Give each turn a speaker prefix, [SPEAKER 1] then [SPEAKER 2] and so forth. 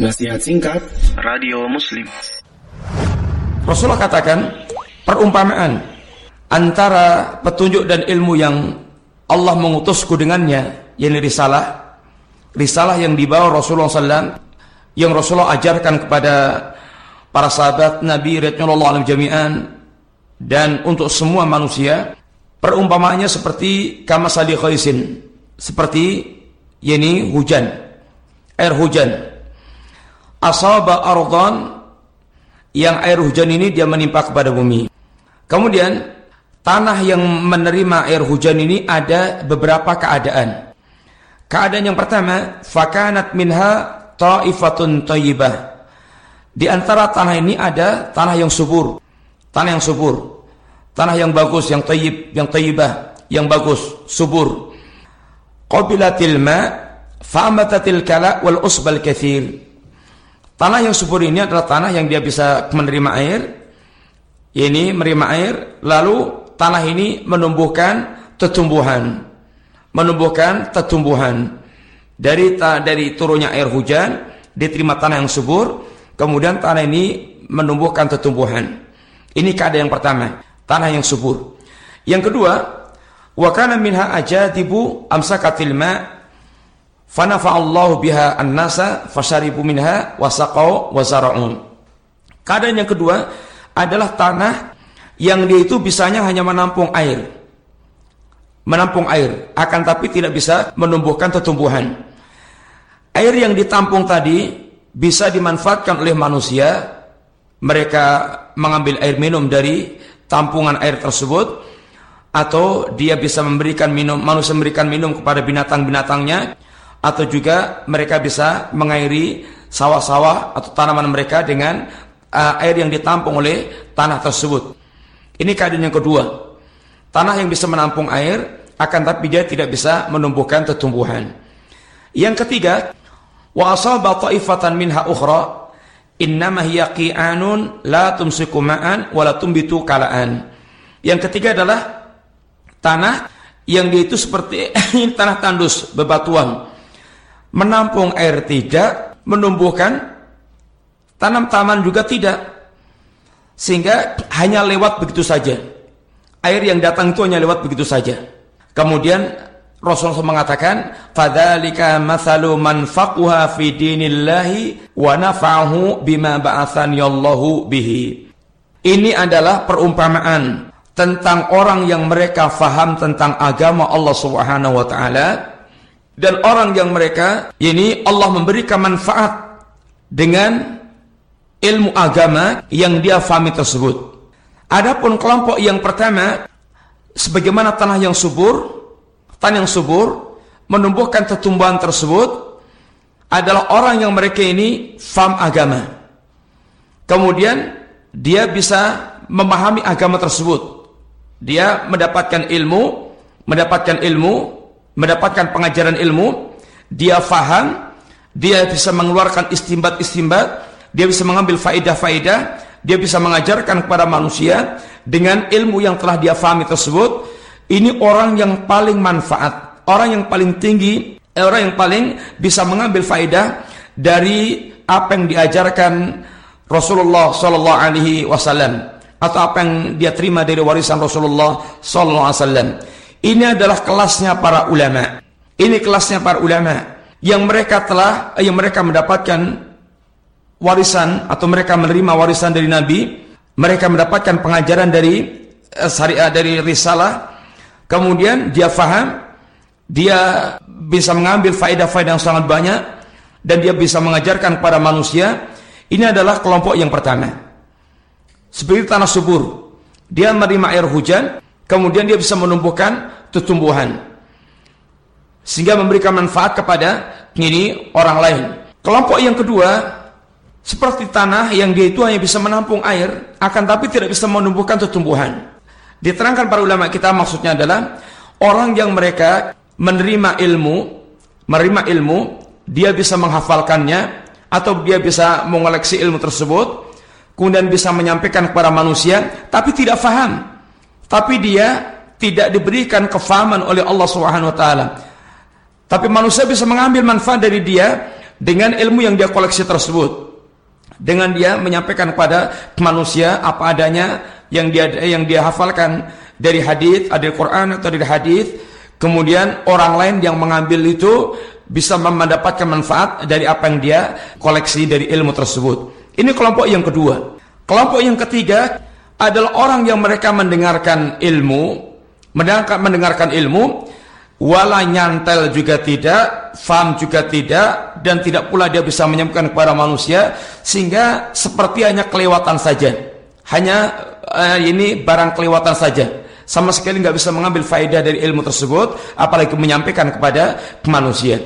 [SPEAKER 1] Nasihat singkat
[SPEAKER 2] Radio Muslim.
[SPEAKER 3] Rasulullah katakan perumpamaan antara petunjuk dan ilmu yang Allah mengutusku dengannya yakni risalah risalah yang dibawa Rasulullah SAW yang Rasulullah ajarkan kepada para sahabat Nabi radhiyallahu anhum jami'an dan untuk semua manusia perumpamaannya seperti kamasali khaisin seperti yakni hujan air hujan asaba ardhan yang air hujan ini dia menimpa kepada bumi. Kemudian tanah yang menerima air hujan ini ada beberapa keadaan. Keadaan yang pertama, fakanat minha ta'ifatun thayyibah. Di antara tanah ini ada tanah yang subur, tanah yang subur, tanah yang bagus, yang thayyib, yang thayyibah, yang bagus, subur. Qabilatil ma fa'amatatil kala wal usbal kathir Tanah yang subur ini adalah tanah yang dia bisa menerima air. Ini menerima air, lalu tanah ini menumbuhkan tetumbuhan. Menumbuhkan tetumbuhan. Dari dari turunnya air hujan, diterima tanah yang subur, kemudian tanah ini menumbuhkan tetumbuhan. Ini keadaan yang pertama, tanah yang subur. Yang kedua, wa kana minha ajadibu amsakatil ma' Fanafa'allahu biha an-nasa fasyaribu minha wasaqau wazara'un. Keadaan yang kedua adalah tanah yang dia itu bisanya hanya menampung air. Menampung air, akan tapi tidak bisa menumbuhkan tumbuhan. Air yang ditampung tadi bisa dimanfaatkan oleh manusia. Mereka mengambil air minum dari tampungan air tersebut atau dia bisa memberikan minum manusia memberikan minum kepada binatang-binatangnya atau juga mereka bisa mengairi sawah-sawah atau tanaman mereka dengan uh, air yang ditampung oleh tanah tersebut. Ini keadaan yang kedua. Tanah yang bisa menampung air akan tapi dia tidak bisa menumbuhkan tumbuhan. Yang ketiga, wa asaba ta'ifatan minha ukhra innama hiya qi'anun la tumsiku ma'an wa la tumbitu kala'an. Yang ketiga adalah tanah yang dia itu seperti tanah tandus bebatuan menampung air tidak, menumbuhkan tanam-taman juga tidak. Sehingga hanya lewat begitu saja. Air yang datang itu hanya lewat begitu saja. Kemudian Rasulullah mengatakan, "Fadzalika mathalu man faqaha fi dinillahi wa nafa'ahu bima ba'athani Allahu bihi." Ini adalah perumpamaan tentang orang yang mereka faham tentang agama Allah Subhanahu wa taala dan orang yang mereka ini Allah memberikan manfaat dengan ilmu agama yang dia fahami tersebut. Adapun kelompok yang pertama sebagaimana tanah yang subur, tanah yang subur menumbuhkan tumbuhan tersebut adalah orang yang mereka ini faham agama. Kemudian dia bisa memahami agama tersebut. Dia mendapatkan ilmu, mendapatkan ilmu mendapatkan pengajaran ilmu, dia faham, dia bisa mengeluarkan istimbat-istimbat, dia bisa mengambil faedah-faedah, dia bisa mengajarkan kepada manusia dengan ilmu yang telah dia fahami tersebut. Ini orang yang paling manfaat, orang yang paling tinggi, orang yang paling bisa mengambil faedah dari apa yang diajarkan Rasulullah Sallallahu Alaihi Wasallam atau apa yang dia terima dari warisan Rasulullah Sallallahu Alaihi Wasallam. Ini adalah kelasnya para ulama. Ini kelasnya para ulama yang mereka telah yang mereka mendapatkan warisan atau mereka menerima warisan dari Nabi, mereka mendapatkan pengajaran dari uh, syariah dari risalah, kemudian dia faham, dia bisa mengambil faedah-faedah yang sangat banyak dan dia bisa mengajarkan kepada manusia. Ini adalah kelompok yang pertama. Seperti tanah subur, dia menerima air hujan, kemudian dia bisa menumbuhkan tumbuhan sehingga memberikan manfaat kepada ini orang lain. Kelompok yang kedua seperti tanah yang dia itu hanya bisa menampung air akan tapi tidak bisa menumbuhkan tumbuhan. Diterangkan para ulama kita maksudnya adalah orang yang mereka menerima ilmu, menerima ilmu, dia bisa menghafalkannya atau dia bisa mengoleksi ilmu tersebut, kemudian bisa menyampaikan kepada manusia, tapi tidak faham tapi dia tidak diberikan kefahaman oleh Allah Subhanahu wa taala. Tapi manusia bisa mengambil manfaat dari dia dengan ilmu yang dia koleksi tersebut. Dengan dia menyampaikan kepada manusia apa adanya yang dia yang dia hafalkan. Dari hadis dari Quran atau dari hadis kemudian orang lain yang mengambil itu bisa mendapatkan manfaat dari apa yang dia koleksi dari ilmu tersebut. Ini kelompok yang kedua. Kelompok yang ketiga adalah orang yang mereka mendengarkan ilmu mendengarkan, mendengarkan ilmu wala nyantel juga tidak, faham juga tidak, dan tidak pula dia bisa menyampaikan kepada manusia, sehingga seperti hanya kelewatan saja. Hanya uh, ini barang kelewatan saja. Sama sekali nggak bisa mengambil faedah dari ilmu tersebut, apalagi menyampaikan kepada manusia.